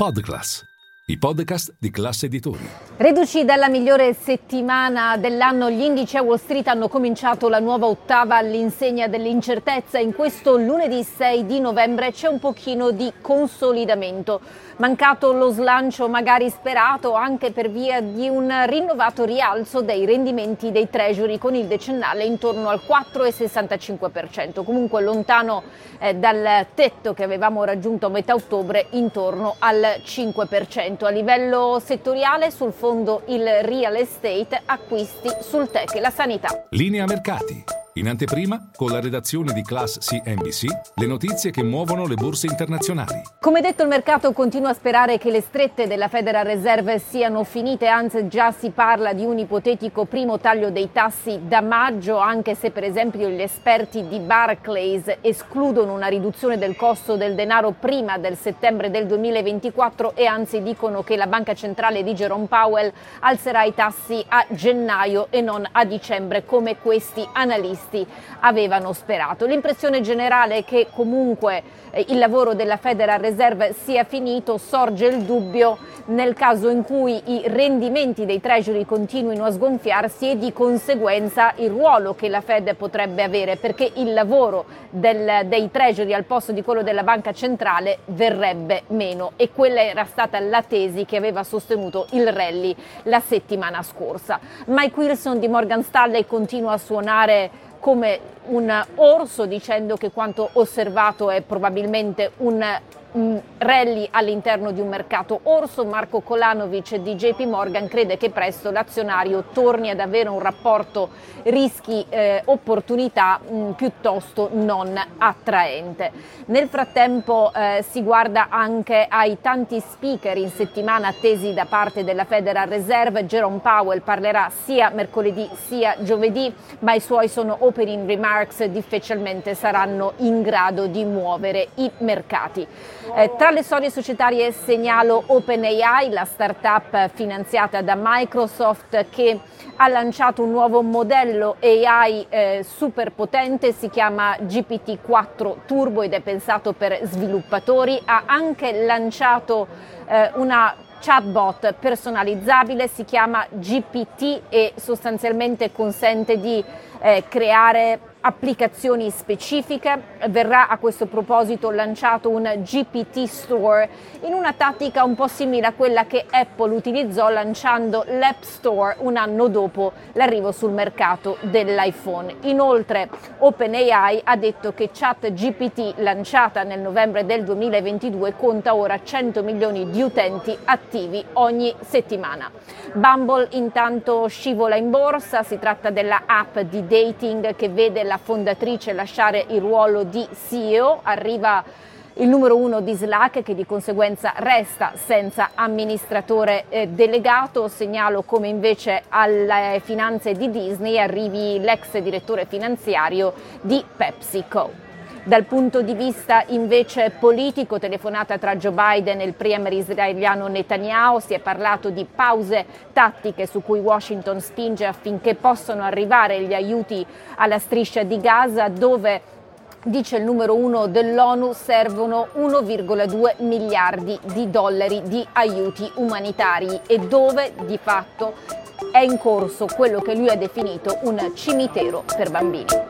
Podcast. I podcast di classe editori. Reduci dalla migliore settimana dell'anno, gli indici a Wall Street hanno cominciato la nuova ottava all'insegna dell'incertezza. In questo lunedì 6 di novembre c'è un pochino di consolidamento. Mancato lo slancio magari sperato anche per via di un rinnovato rialzo dei rendimenti dei treasury con il decennale intorno al 4,65%, comunque lontano eh, dal tetto che avevamo raggiunto a metà ottobre intorno al 5%. A livello settoriale sul fondo il real estate, acquisti sul tech e la sanità. Linea mercati. In anteprima, con la redazione di Class CNBC, le notizie che muovono le borse internazionali. Come detto, il mercato continua a sperare che le strette della Federal Reserve siano finite, anzi già si parla di un ipotetico primo taglio dei tassi da maggio, anche se per esempio gli esperti di Barclays escludono una riduzione del costo del denaro prima del settembre del 2024 e anzi dicono che la banca centrale di Jerome Powell alzerà i tassi a gennaio e non a dicembre come questi analisti analisti avevano sperato. L'impressione generale è che comunque eh, il lavoro della Federal Reserve sia finito, sorge il dubbio nel caso in cui i rendimenti dei treasury continuino a sgonfiarsi e di conseguenza il ruolo che la Fed potrebbe avere, perché il lavoro del, dei treasury al posto di quello della banca centrale verrebbe meno e quella era stata la tesi che aveva sostenuto il rally la settimana scorsa. Mike Wilson di Morgan Stanley continua a suonare come un orso dicendo che quanto osservato è probabilmente un rally all'interno di un mercato orso. Marco Kolanovic di JP Morgan crede che presto l'azionario torni ad avere un rapporto rischi-opportunità eh, piuttosto non attraente. Nel frattempo eh, si guarda anche ai tanti speaker in settimana attesi da parte della Federal Reserve. Jerome Powell parlerà sia mercoledì sia giovedì, ma i suoi sono opening remarks difficilmente saranno in grado di muovere i mercati. Eh, tra le storie societarie segnalo OpenAI, la startup finanziata da Microsoft che ha lanciato un nuovo modello AI eh, super potente, si chiama GPT-4 Turbo ed è pensato per sviluppatori, ha anche lanciato eh, una chatbot personalizzabile, si chiama GPT e sostanzialmente consente di eh, creare applicazioni specifiche. Verrà a questo proposito lanciato un GPT Store in una tattica un po' simile a quella che Apple utilizzò lanciando l'App Store un anno dopo l'arrivo sul mercato dell'iPhone. Inoltre OpenAI ha detto che ChatGPT lanciata nel novembre del 2022 conta ora 100 milioni di utenti attivi ogni settimana. Bumble intanto scivola in borsa, si tratta della app di dating che vede la fondatrice lasciare il ruolo di CEO, arriva il numero uno di Slack che di conseguenza resta senza amministratore eh, delegato. Segnalo come invece alle finanze di Disney arrivi l'ex direttore finanziario di PepsiCo. Dal punto di vista invece politico, telefonata tra Joe Biden e il premier israeliano Netanyahu, si è parlato di pause tattiche su cui Washington spinge affinché possano arrivare gli aiuti alla striscia di Gaza dove dice il numero uno dell'ONU, servono 1,2 miliardi di dollari di aiuti umanitari e dove di fatto è in corso quello che lui ha definito un cimitero per bambini.